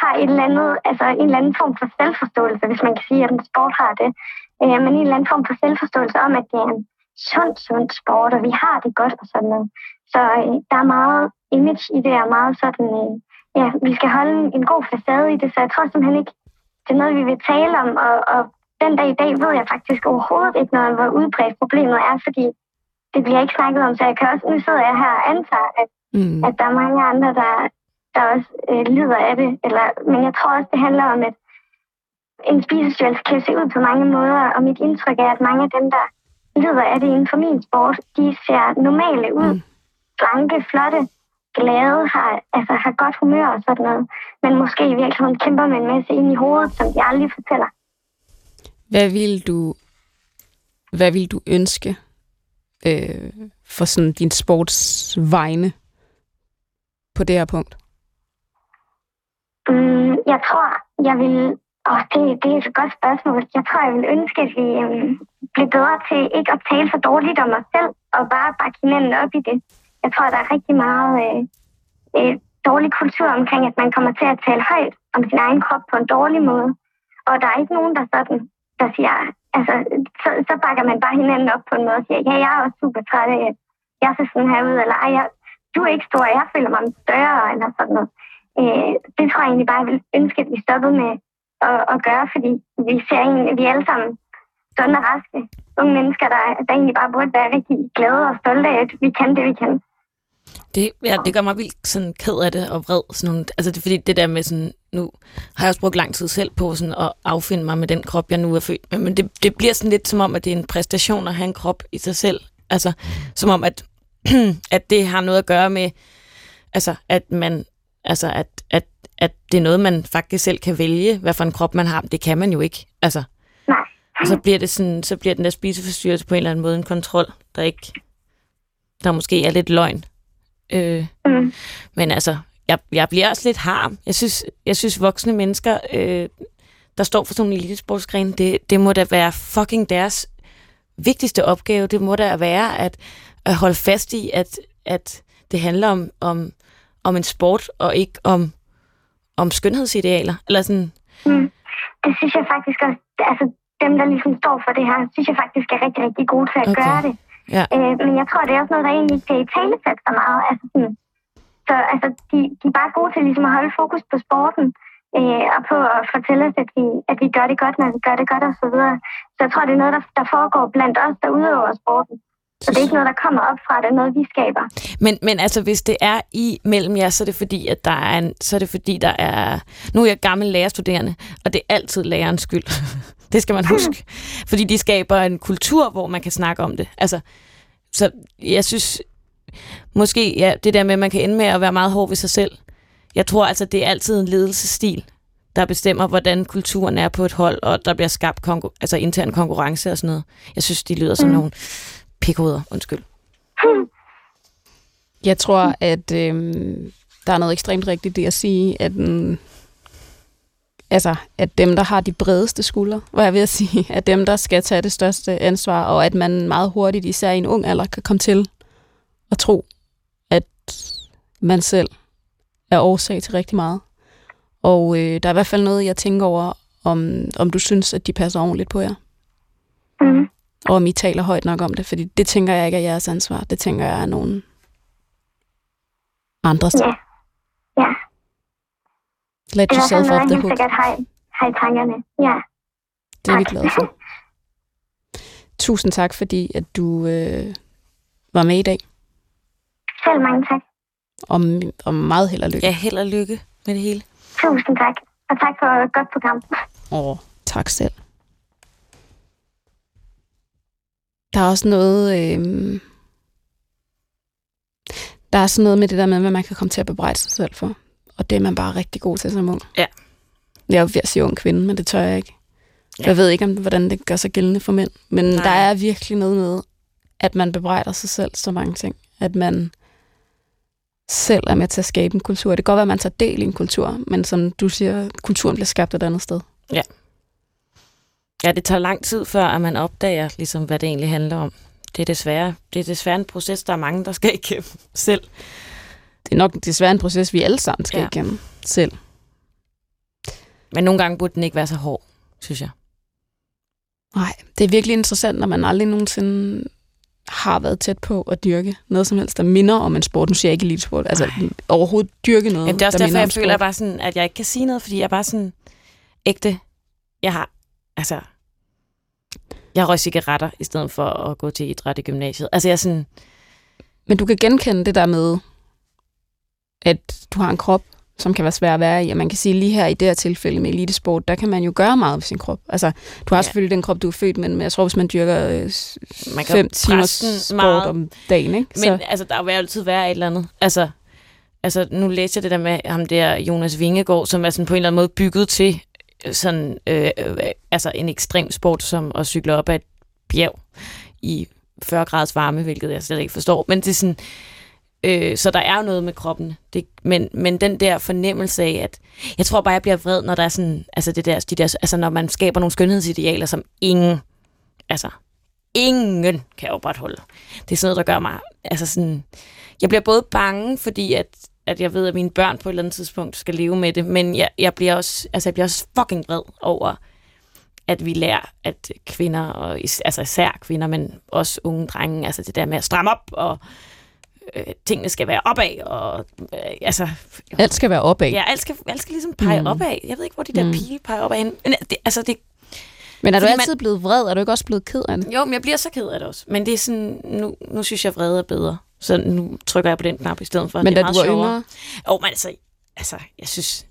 har et eller andet, altså en eller anden form for selvforståelse, hvis man kan sige, at en sport har det. Øh, men en eller anden form for selvforståelse om, at det er en sund, sund sport, og vi har det godt og sådan noget. Så øh, der er meget image i det, og meget sådan, øh, ja, vi skal holde en god facade i det, så jeg tror simpelthen ikke, det er noget, vi vil tale om, og, og den dag i dag ved jeg faktisk overhovedet ikke noget hvor udbredt problemet er, fordi det bliver ikke snakket om, så jeg kan også, nu sidder jeg her og antager, at, mm. at der er mange andre, der, der også øh, lider af det, eller, men jeg tror også, det handler om, at en spisestyrelse kan se ud på mange måder, og mit indtryk er, at mange af dem, der lider af det inden for min sport, de ser normale ud. Mm. Blanke, flotte, glade, har, altså, har godt humør og sådan noget. Men måske i virkeligheden kæmper med en masse ind i hovedet, som de aldrig fortæller. Hvad vil du, hvad vil du ønske øh, for sådan din sports vegne på det her punkt? Mm, jeg tror, jeg vil... Åh, det, det er et godt spørgsmål. Jeg tror, jeg vil ønske, at vi øhm, bliver bedre til ikke at tale for dårligt om os selv, og bare bakke hinanden op i det. Jeg tror, der er rigtig meget øh, øh, dårlig kultur omkring, at man kommer til at tale højt om sin egen krop på en dårlig måde. Og der er ikke nogen, der sådan, der siger, altså, så, så bakker man bare hinanden op på en måde og siger, ja, jeg er også super træt af, at jeg ser sådan her ud, eller ej, jeg, du er ikke stor, jeg føler mig større, eller sådan noget. Øh, det tror jeg egentlig bare, jeg vil ønske, at vi stoppede med at, at gøre, fordi vi ser egentlig, vi alle sammen sunde og raske unge mennesker, der, der egentlig bare burde være rigtig glade og stolte af, at vi kan det, vi kan. Det, ja, det gør mig vildt sådan ked af det og vred. Sådan nogle, altså det fordi det der med sådan, nu har jeg også brugt lang tid selv på sådan at affinde mig med den krop, jeg nu er født med. Men det, det bliver sådan lidt som om, at det er en præstation at have en krop i sig selv. Altså som om, at, at det har noget at gøre med, altså at man, altså at, at, at det er noget, man faktisk selv kan vælge, hvad for en krop man har. Det kan man jo ikke. Altså, Nej. Og så bliver, det sådan, så bliver den der spiseforstyrrelse på en eller anden måde en kontrol, der ikke, der måske er lidt løgn. Øh, mm. Men altså, jeg, jeg bliver også lidt harm. Jeg synes, jeg synes voksne mennesker, øh, der står for sådan en elitesportsgren, det, det må da være fucking deres vigtigste opgave. Det må da være at, at holde fast i, at, at det handler om, om, om en sport, og ikke om, om skønhedsidealer. Eller sådan. Mm. Det synes jeg faktisk også, altså dem, der ligesom står for det her, synes jeg faktisk er rigtig, rigtig gode til at okay. gøre det. Ja. Øh, men jeg tror, det er også noget, der egentlig skal i talesætte så meget. Altså, sådan, så altså, de, de er bare gode til ligesom at holde fokus på sporten, øh, og på at fortælle os, at vi, at vi gør det godt, når vi gør det godt, og så videre. Så jeg tror, det er noget, der, der foregår blandt os, der udøver sporten. Så det er ikke noget, der kommer op fra, det er noget, vi skaber. Men, men altså, hvis det er i mellem jer, så er det fordi, at der er en, så er det fordi, der er... Nu er jeg gammel lærerstuderende, og det er altid lærerens skyld. Det skal man huske. Fordi de skaber en kultur, hvor man kan snakke om det. Altså, så jeg synes, måske ja, det der med, at man kan ende med at være meget hård ved sig selv. Jeg tror altså, det er altid en ledelsesstil, der bestemmer, hvordan kulturen er på et hold, og der bliver skabt konkur- altså intern konkurrence og sådan noget. Jeg synes, de lyder som mm. nogle pikhoveder. Undskyld. Jeg tror, at øh, der er noget ekstremt rigtigt det at sige, at øh, altså, at dem, der har de bredeste skuldre, hvad jeg vil sige, at dem, der skal tage det største ansvar, og at man meget hurtigt, især i en ung alder, kan komme til at tro, at man selv er årsag til rigtig meget. Og øh, der er i hvert fald noget, jeg tænker over om, om du synes, at de passer ordentligt på jer. Mm. Og om I taler højt nok om det, fordi det tænker jeg ikke er jeres ansvar. Det tænker jeg er nogen andres. Ja. Ja. Let fald yourself off the hook. sikkert har, har i tankerne. Ja. Det er vi tak. glade for. Tusind tak, fordi at du øh, var med i dag. Selv mange tak. Og, og meget held og lykke. Ja, held og lykke med det hele. Tusind tak. Og tak for et godt program. Åh, tak selv. Der er også noget... Øh, der er sådan noget med det der med, hvad man kan komme til at bebrejde sig selv for. Og det er man bare rigtig god til som ung. Ja. Jeg er jo ved at sige ung kvinde, men det tør jeg ikke. Ja. Jeg ved ikke, om, hvordan det gør sig gældende for mænd. Men. Nej. der er virkelig noget med, at man bebrejder sig selv så mange ting. At man selv er med til at skabe en kultur. Det kan godt være, at man tager del i en kultur, men som du siger, kulturen bliver skabt et andet sted. Ja, det tager lang tid før, at man opdager, ligesom, hvad det egentlig handler om. Det er desværre, det er desværre en proces, der er mange, der skal igennem selv. det er nok desværre en proces, vi alle sammen skal Ja. ja. igennem selv. Men nogle gange burde den ikke være så hård, synes jeg. Nej, det er virkelig interessant, når man aldrig nogensinde har været tæt på at dyrke noget som helst, der minder om en sport. Nu siger jeg ikke elitesport, altså Nej. overhovedet dyrke noget, Jamen, det er også der derfor, jeg føler bare sådan, at jeg ikke kan sige noget, fordi jeg er bare sådan ægte. Jeg har, altså, jeg røg cigaretter, i stedet for at gå til idræt i gymnasiet. Altså, jeg er sådan, Men du kan genkende det der med, at du har en krop, som kan være svær at være i, og man kan sige lige her i det her tilfælde med elitesport, der kan man jo gøre meget ved sin krop. Altså, du har Ja. selvfølgelig den krop, du er født med, men jeg tror, hvis man dyrker øh, Man kan fem den sport meget. om dagen, ikke? men altså, der vil altid være et eller andet. Altså, altså, nu læser jeg det der med ham der, Jonas Vingegaard, som er sådan på en eller anden måde bygget til sådan, øh, øh, altså en ekstrem sport, som at cykle op ad et bjerg i 40 graders varme, hvilket jeg slet ikke forstår. Men det er sådan, øh, så der er jo noget med kroppen. Det, men, men den der fornemmelse af, at jeg tror bare, jeg bliver vred, når der er sådan, altså det der, de der, altså når man skaber nogle skønhedsidealer, som ingen, altså ingen kan opretholde. Det er sådan noget, der gør mig, altså sådan, jeg bliver både bange, fordi at, at jeg ved, at mine børn på et eller andet tidspunkt skal leve med det, men jeg, jeg, bliver, også, altså jeg bliver også fucking vred over, at vi lærer, at kvinder, og is, altså især kvinder, men også unge drenge, altså det der med at stramme op, og øh, tingene skal være opad, og øh, altså... Alt skal være opad. Ja, alt skal, alt skal ligesom pege mm. Opad. Jeg ved ikke, hvor de der mm. Pile peger opad. hen. Men det, altså, det, Men er du altid blevet vred? Er du ikke også blevet ked af det? jo, men jeg bliver så ked af det også. Men det er sådan, nu, nu synes jeg, vrede er bedre. Så nu trykker jeg på den knap i stedet for. Men det er da du meget var sjovere. yngre? Jo, men altså, altså jeg synes,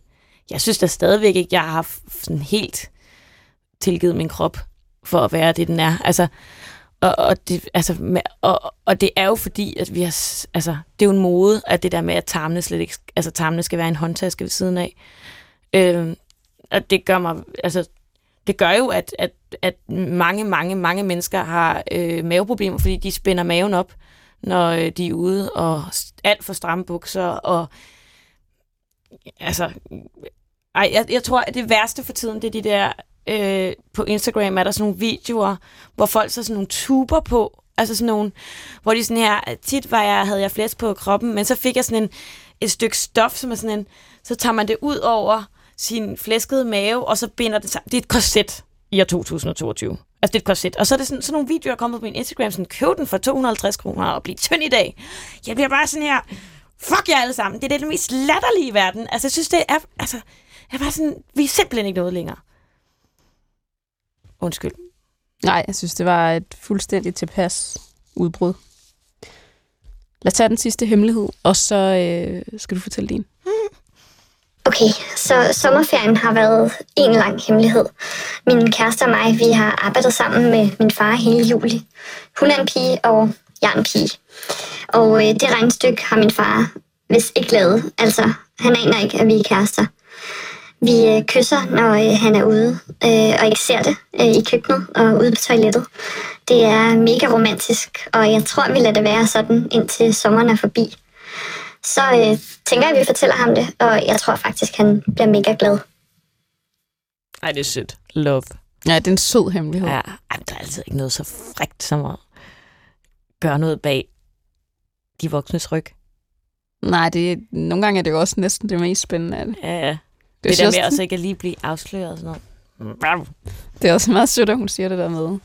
jeg synes da stadigvæk ikke, jeg har sådan helt tilgivet min krop for at være det, den er. Altså, og, og, det, altså, og, og det er jo fordi, at vi har, altså, det er jo en mode, at det der med, at tarmene slet ikke, altså tarmene skal være en håndtaske ved siden af. Øh, og det gør mig, altså, det gør jo, at, at, at mange, mange, mange mennesker har øh, maveproblemer, fordi de spænder maven op, når øh, de er ude, og alt for stramme bukser, og altså, ej, jeg, jeg tror, at det værste for tiden, det er de der, øh, på Instagram er der sådan nogle videoer, hvor folk så sådan nogle tuber på, altså sådan nogle, hvor de sådan her, tit var jeg, havde jeg flæs på kroppen, men så fik jeg sådan en, et stykke stof, som er sådan en, så tager man det ud over sin flæskede mave, og så binder det sammen. Det er et korset i år 2022. Altså, det er et korset. Og så er det sådan, sådan nogle videoer, der er kommet på min Instagram, sådan, køb den for 250 kroner og bliv tynd i dag. Jeg bliver bare sådan her, fuck jer alle sammen. Det er det mest latterlige i verden. Altså, jeg synes, det er, altså, jeg er bare sådan, vi er simpelthen ikke noget længere. Undskyld. Nej, jeg synes, det var et fuldstændig tilpas udbrud. Lad os tage den sidste hemmelighed, og så øh, skal du fortælle din. Okay, så sommerferien har været en lang hemmelighed. Min kæreste og mig, vi har arbejdet sammen med min far hele juli. Hun er en pige, og jeg er en pige. Og øh, det regnstykke har min far hvis ikke lavet. Altså, han aner ikke, at vi er kærester. Vi øh, kysser, når øh, han er ude, øh, og ikke ser det øh, i køkkenet og ude på toilettet. Det er mega romantisk, og jeg tror, vi lader det være sådan, indtil sommeren er forbi. Så øh, tænker jeg, at vi fortæller ham det, og jeg tror faktisk, han bliver mega glad. Ej, det er sødt. Love. Ja, det er en sød hemmelighed. Ja, ej, der er altid ikke noget så frægt som at gøre noget bag de voksnes ryg. Nej, det, er- nogle gange er det jo også næsten det mest spændende af det. Ja, ja. Det, Det, der med jeg også ikke at lige blive afsløret og sådan noget. Det er også meget sødt, at hun siger det der med.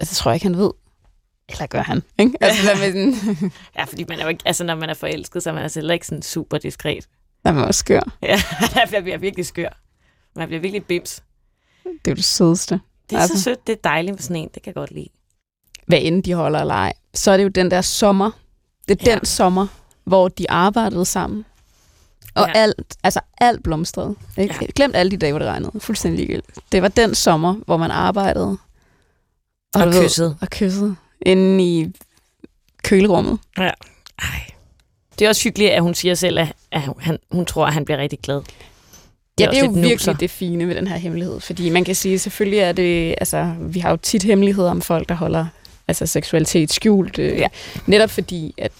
Altså, det tror jeg ikke, han ved. Eller gør han, ikke? Altså, der med sådan, Ja, fordi man er jo ikke, altså, når man er forelsket, så er man altså heller ikke sådan super diskret. der er også skør. Ja, jeg bliver virkelig skør. Man bliver virkelig bims. Det er jo det sødeste. Det er Altså. så sødt, det er dejligt med sådan en, det kan jeg godt lide. Hvad end de holder eller ej. Så er det jo den der sommer. Det er Ja. den sommer, hvor de arbejdede sammen. Og Ja. alt, altså alt blomstrede. Ikke? Ja. Glemt alle de dage, hvor det regnede. Fuldstændig ligegyldigt. Det var den sommer, hvor man arbejdede. Og du ved, kysset. Og kyssede. Inde i kølerummet. Ej. Det er også hyggeligt, at hun siger selv, at at han, hun tror, at han bliver rigtig glad. Ja, også det er jo virkelig nuser. det fine ved den her hemmelighed. Fordi man kan sige, selvfølgelig er det, altså, vi har jo tit hemmeligheder om folk, der holder altså, seksualitet skjult. Øh, Ja. Netop fordi, at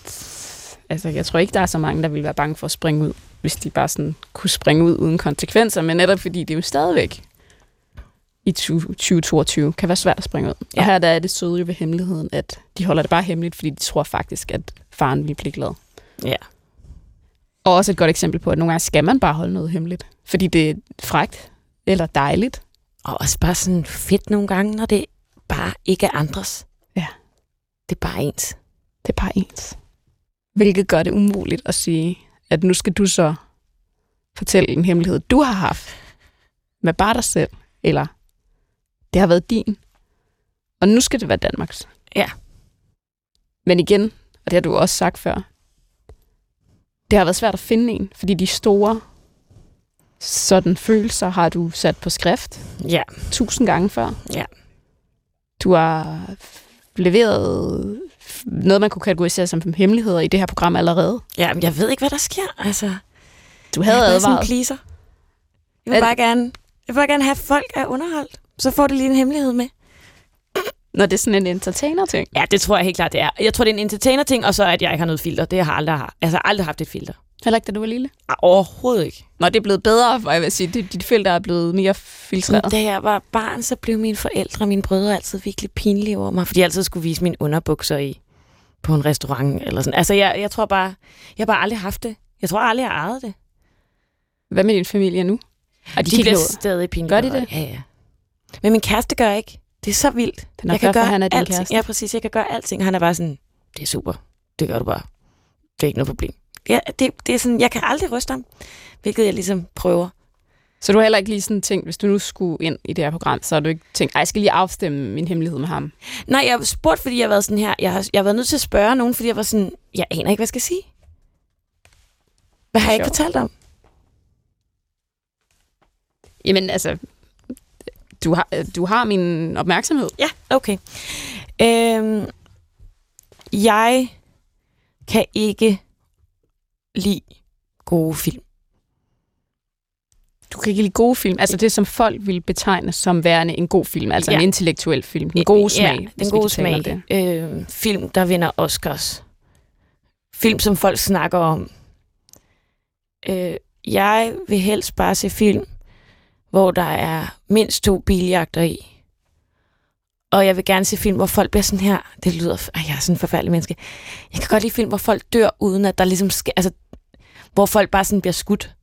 altså, jeg tror ikke, der er så mange, der vil være bange for at springe ud, hvis de bare sådan kunne springe ud uden konsekvenser. Men netop fordi det jo stadigvæk i 20, 2022 kan være svært at springe ud. Ja. Og her der er det søde jo ved hemmeligheden, at de holder det bare hemmeligt, fordi de tror faktisk, at faren vil blive glad. Ja. Og også et godt eksempel på, at nogle gange skal man bare holde noget hemmeligt. Fordi det er frægt eller dejligt. Og også bare sådan fedt nogle gange, når det bare ikke er andres. Ja. Det er bare ens. Det er bare ens. Hvilket gør det umuligt at sige, at nu skal du så fortælle en hemmelighed, du har haft med bare dig selv, eller det har været din, og nu skal det være Danmarks. Ja. Men igen, og det har du også sagt før, det har været svært at finde en, fordi de store sådan følelser har du sat på skrift Ja. tusind gange før. Ja. Du har leveret noget, man kunne kategorisere som hemmeligheder i det her program allerede. Ja, men jeg ved ikke, hvad der sker. Altså, Du havde jeg er bare sådan en advaret. pleaser. Jeg vil, bare gerne, jeg vil bare gerne have, at folk er underholdt. Så får det lige en hemmelighed med. Når det er sådan en entertainer-ting. Ja, det tror jeg helt klart, det er. Jeg tror, det er en entertainer-ting, og så at jeg ikke har noget filter. Det har jeg aldrig, har. altså, aldrig haft et filter. Heller ikke, da du var lille. Ah, Overhovedet ikke. Nå, det er blevet bedre, for jeg vil sige. Dit filter er blevet mere filtreret. Da jeg var barn, så blev mine forældre og mine brødre altid virkelig pinlige over mig, fordi jeg altid skulle vise mine underbukser i på en restaurant eller sådan. Altså, jeg, jeg tror bare, jeg har bare aldrig haft det. Jeg tror aldrig, jeg har ejet det. Hvad med din familie nu? Og De, de, bliver stadig pinlige. Gør de det? Ja, ja. Men min kæreste gør ikke. Det er så vildt. Den er jeg kan gøre han er din alting. kæreste. Ja, præcis. Jeg kan gøre alting. Han er bare sådan, det er super. Det gør du bare. Det er ikke noget problem. Ja, det, det er sådan, jeg kan aldrig ryste ham, hvilket jeg ligesom prøver. Så du har heller ikke lige sådan tænkt, hvis du nu skulle ind i det her program, så har du ikke tænkt, ej, jeg skal lige afstemme min hemmelighed med ham. Nej, jeg har spurgt, fordi jeg har været sådan her. Jeg har, jeg har været nødt til at spørge nogen, fordi jeg var sådan, jeg aner ikke, hvad jeg skal sige. Hvad har jeg ikke fortalt om? Jamen, altså, du har, du har min opmærksomhed. Ja, okay. Øhm, jeg kan ikke lide gode film. Du kan ikke lide gode film. Altså det, som folk vil betegne som værende en god film. Altså ja. En intellektuel film. Den gode smag. Ja, den gode smag. Det. Øh, film, der vinder Oscars. Film, som folk snakker om. Øh, jeg vil helst bare se film, hvor der er mindst to biljagter i. Og jeg vil gerne se film, hvor folk bliver sådan her. Det lyder... Ej, jeg er sådan en forfærdelig menneske. Jeg kan godt lide film, hvor folk dør, uden at der ligesom sker... Altså, hvor folk bare sådan bliver skudt,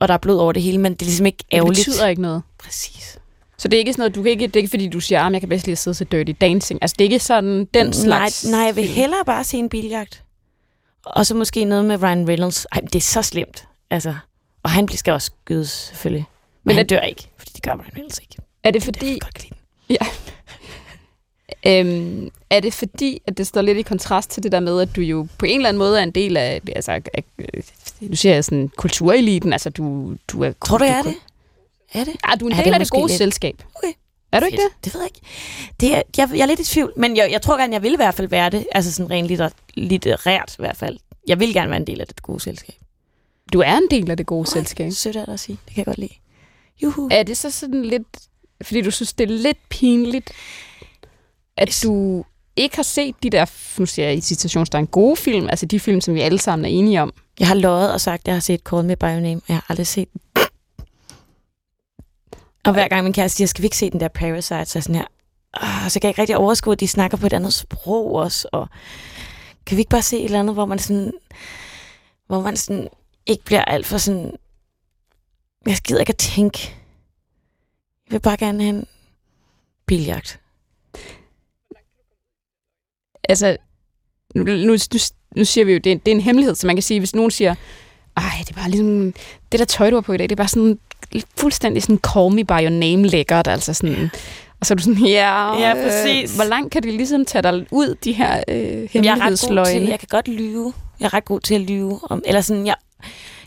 og der er blod over det hele, men det er ligesom ikke Det ærgerligt. betyder ikke noget. Præcis. Så det er ikke sådan noget, du kan ikke, det er ikke fordi, du siger, at jeg kan bedst lide at sidde og se Dirty Dancing. Altså det er ikke sådan den slags Nej, nej, jeg vil film. hellere bare se en biljagt. Og så måske noget med Ryan Reynolds. Ej, det er så slemt. Altså, og han bliver- skal også skydes, selvfølgelig. Men, han er- dør ikke, fordi det gør Ryan Reynolds ikke. Er det Fordi... godt lide den. øhm, er det fordi, at det står lidt i kontrast til det der med, at du jo på en eller anden måde er en del af, altså, af øh, nu siger jeg sådan, kultureliten, altså du, du er... Tror du, jeg er det? Er det? Ja, du er en Ja, del det er af det gode lidt. selskab. Okay. Er du ikke det? Det ved jeg ikke. Det er, jeg, jeg er lidt i tvivl, men jeg, jeg tror gerne, jeg vil i hvert fald være det. Altså sådan rent litter, litterært i hvert fald. Jeg vil gerne være en del af det gode selskab. Du er en del af det gode selskab. Sødt er det at sige. Det kan jeg godt lide. Juhu. Er det så sådan lidt, fordi du synes, det er lidt pinligt, at du ikke har set de der, nu siger jeg i citationstegn, gode film, altså de film, som vi alle sammen er enige om. Jeg har løjet og sagt, at jeg har set Call Me By Your Name, og jeg har aldrig set den. Og hver gang min kæreste siger, skal vi ikke se den der Parasite, så er sådan her, "Åh, så kan jeg ikke rigtig overskue, at de snakker på et andet sprog også, og kan vi ikke bare se et eller andet, hvor man sådan, hvor man sådan ikke bliver alt for sådan, jeg gider ikke at tænke. Jeg vil bare gerne have en biljagt. Altså, nu, nu, nu, nu siger vi jo, det er, det er en hemmelighed, så man kan sige, hvis nogen siger, ej, det er bare ligesom, det der tøj, du har på i dag, det er bare sådan fuldstændig sådan call me by your name lækkert, altså sådan, og så er du sådan, ja, Ja, præcis. Øh, hvor langt kan de ligesom tage dig ud, de her øh, Jeg er ret god til, hemmelighedsløgne? jeg kan godt lyve. Jeg er ret god til at lyve. Om, eller sådan, jeg,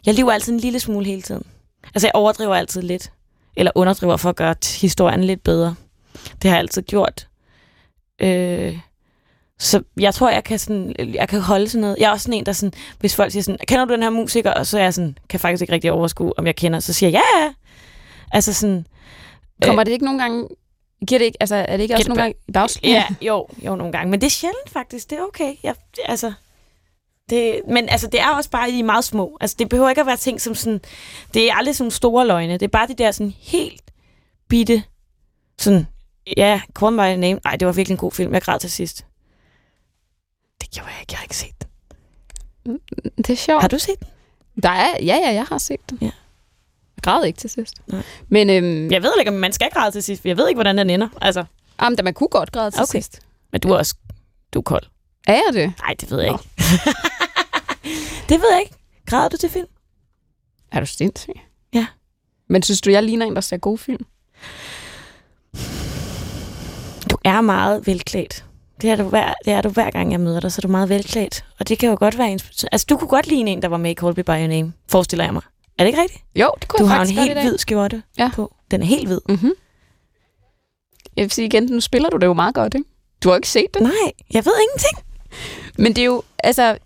jeg lyver altid en lille smule hele tiden. Altså, jeg overdriver altid lidt. Eller underdriver for at gøre historien lidt bedre. Det har jeg altid gjort. Øh, så jeg tror, jeg kan, sådan, jeg kan holde sådan noget. Jeg er også sådan en, der sådan, hvis folk siger sådan, kender du den her musiker? Og så er jeg sådan, kan faktisk ikke rigtig overskue, om jeg kender. Så siger jeg, ja, ja. Altså sådan, Kommer det ikke nogle gange, giver det ikke, altså er det ikke også det nogle gange bagslag? Ja, jo, jo, nogle gange. Men det er sjældent faktisk. Det er okay. Jeg, altså, det, men altså, det er også bare de meget små. Altså, det behøver ikke at være ting som sådan... Det er aldrig sådan store løgne. Det er bare de der sådan helt bitte... Sådan, ja, Call My Name. Nej, det var virkelig en god film. Jeg græd til sidst. Det gjorde jeg ikke. Jeg har ikke set den. Det er sjovt. Har du set den? Der er, ja, ja, jeg har set den. Ja. Jeg græd ikke til sidst. Nej. Men øhm, Jeg ved ikke, om man skal græde til sidst, jeg ved ikke, hvordan den ender. Altså, jamen, da man kunne godt græde til Okay. sidst. men du er også... Du er kold. Er jeg det? Nej, det ved jeg ikke. det ved jeg ikke. Græder du til film? Er du sindssyg? Ja. Men synes du, jeg ligner en, der ser god film? Du er meget velklædt. Det er, du hver, det er du hver gang, jeg møder dig, så er du meget velklædt. Og det kan jo godt være... ens- Altså, du kunne godt ligne en, der var med i Call Me By Your Name, forestiller jeg mig. Er det ikke rigtigt? Jo, det kunne Du jeg har en faktisk godt i helt dag. hvid skjorte Ja. på. Den er helt hvid. Mm-hmm. Jeg vil sige igen, nu spiller du det jo meget godt, ikke? Du har ikke set det. Nej, jeg ved ingenting. Men det er jo, altså,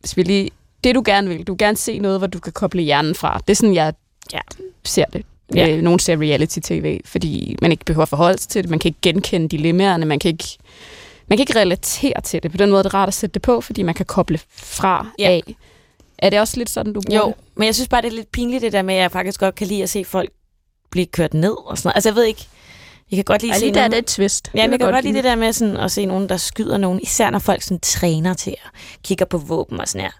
hvis vi lige, det du gerne vil, du vil gerne se noget, hvor du kan koble hjernen fra. Det er sådan, jeg Ja. ser det. Ja. Øh, nogen ser reality-tv, fordi man ikke behøver at forholde sig til det. Man kan ikke genkende dilemmaerne. Man kan ikke, man kan ikke relatere til det. På den måde er det rart at sætte det på, fordi man kan koble fra Ja. af. Er det også lidt sådan, du bruger Jo, det? men jeg synes bare, det er lidt pinligt, det der med, at jeg faktisk godt kan lide at se folk blive kørt ned og sådan noget. Altså, jeg ved ikke... Jeg kan godt lide at se der er nogen- det et twist. Ja, jeg kan godt lide det der med sådan, at se nogen, der skyder nogen, især når folk sådan træner til at kigge på våben og sådan her.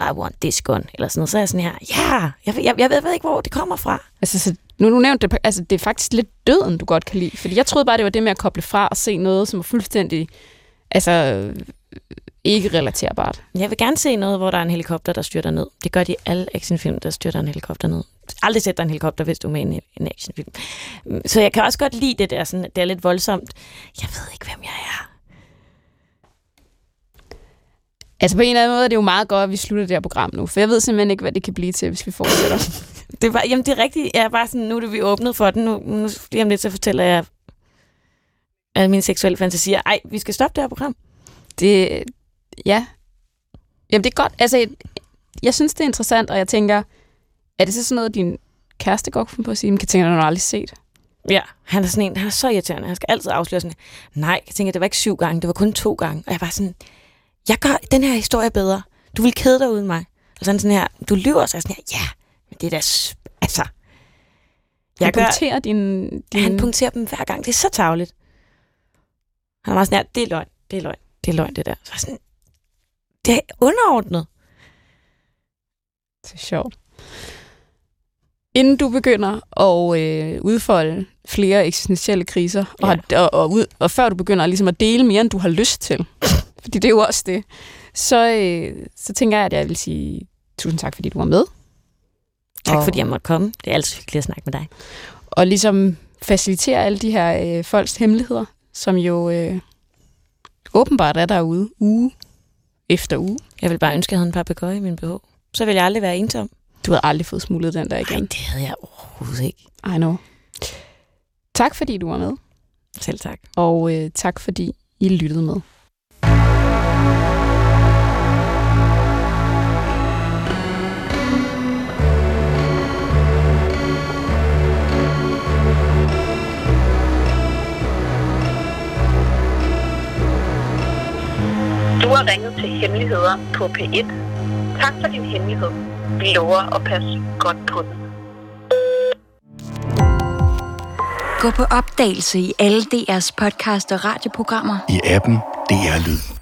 I want this gun, eller sådan noget. Så er jeg sådan her, ja, jeg, jeg, jeg, ved, jeg ved ikke, hvor det kommer fra. Altså, så, nu du nævnte det, altså, det er faktisk lidt døden, du godt kan lide. Fordi jeg troede bare, det var det med at koble fra og se noget, som er fuldstændig altså, ikke relaterbart. Jeg vil gerne se noget, hvor der er en helikopter, der styrter ned. Det gør de i alle actionfilm, der styrter en helikopter ned. Aldrig dig en helikopter, hvis du er med i en, en actionfilm. Så jeg kan også godt lide det der, sådan, det er lidt voldsomt. Jeg ved ikke, hvem jeg er. Altså på en eller anden måde er det jo meget godt, at vi slutter det her program nu, for jeg ved simpelthen ikke, hvad det kan blive til, hvis vi fortsætter. Det var, jamen, det er rigtigt. Jeg er bare sådan, nu er det vi åbnet for den. Nu, nu lige om lidt, så fortæller jeg alle mine seksuelle fantasier. Ej, vi skal stoppe det her program. Det, ja. Jamen det er godt. Altså, jeg, jeg synes, det er interessant, og jeg tænker, er det så sådan noget, din kæreste godt kunne på at sige, men kan tænke, at du har aldrig set? Ja, han er sådan en, han er så irriterende. Han skal altid afsløre sådan, nej, jeg tænker, det var ikke syv gange, det var kun to gange. Og jeg var sådan, jeg gør den her historie bedre. Du vil kede dig uden mig. Og sådan sådan her, du lyver, så er sådan her, ja, men det er da, altså. Jeg Jeg gør, punkterer din, din... han punkterer dem hver gang. Det er så tavligt. Han var sådan her, det er løgn, det er løgn, det er løgn, det der. Så sådan, det er underordnet. Det er sjovt. Inden du begynder at øh, udfolde flere eksistentielle kriser, Ja. og, og, og, ud, og før du begynder ligesom at dele mere, end du har lyst til, fordi det er jo også det, så, øh, så tænker jeg, at jeg vil sige tusind tak, fordi du var med. Tak Og- fordi jeg måtte komme. Det er altid hyggeligt at snakke med dig. Og ligesom facilitere alle de her øh, folks hemmeligheder, som jo øh, åbenbart er derude uge efter uge. Jeg vil bare ønske, at jeg havde en papegøje i min BH. Så vil jeg aldrig være ensom. Du havde aldrig fået smuglet den der Nej, igen. det havde jeg overhovedet ikke. I know. Tak fordi du var med. Selv tak. og øh, tak fordi I lyttede med. Du har ringet til Hemmeligheder på P1. Tak for din hemmelighed. Vi lover at passe godt på den. Gå på opdagelse i alle DR's podcast og radioprogrammer. i appen DR Lyd.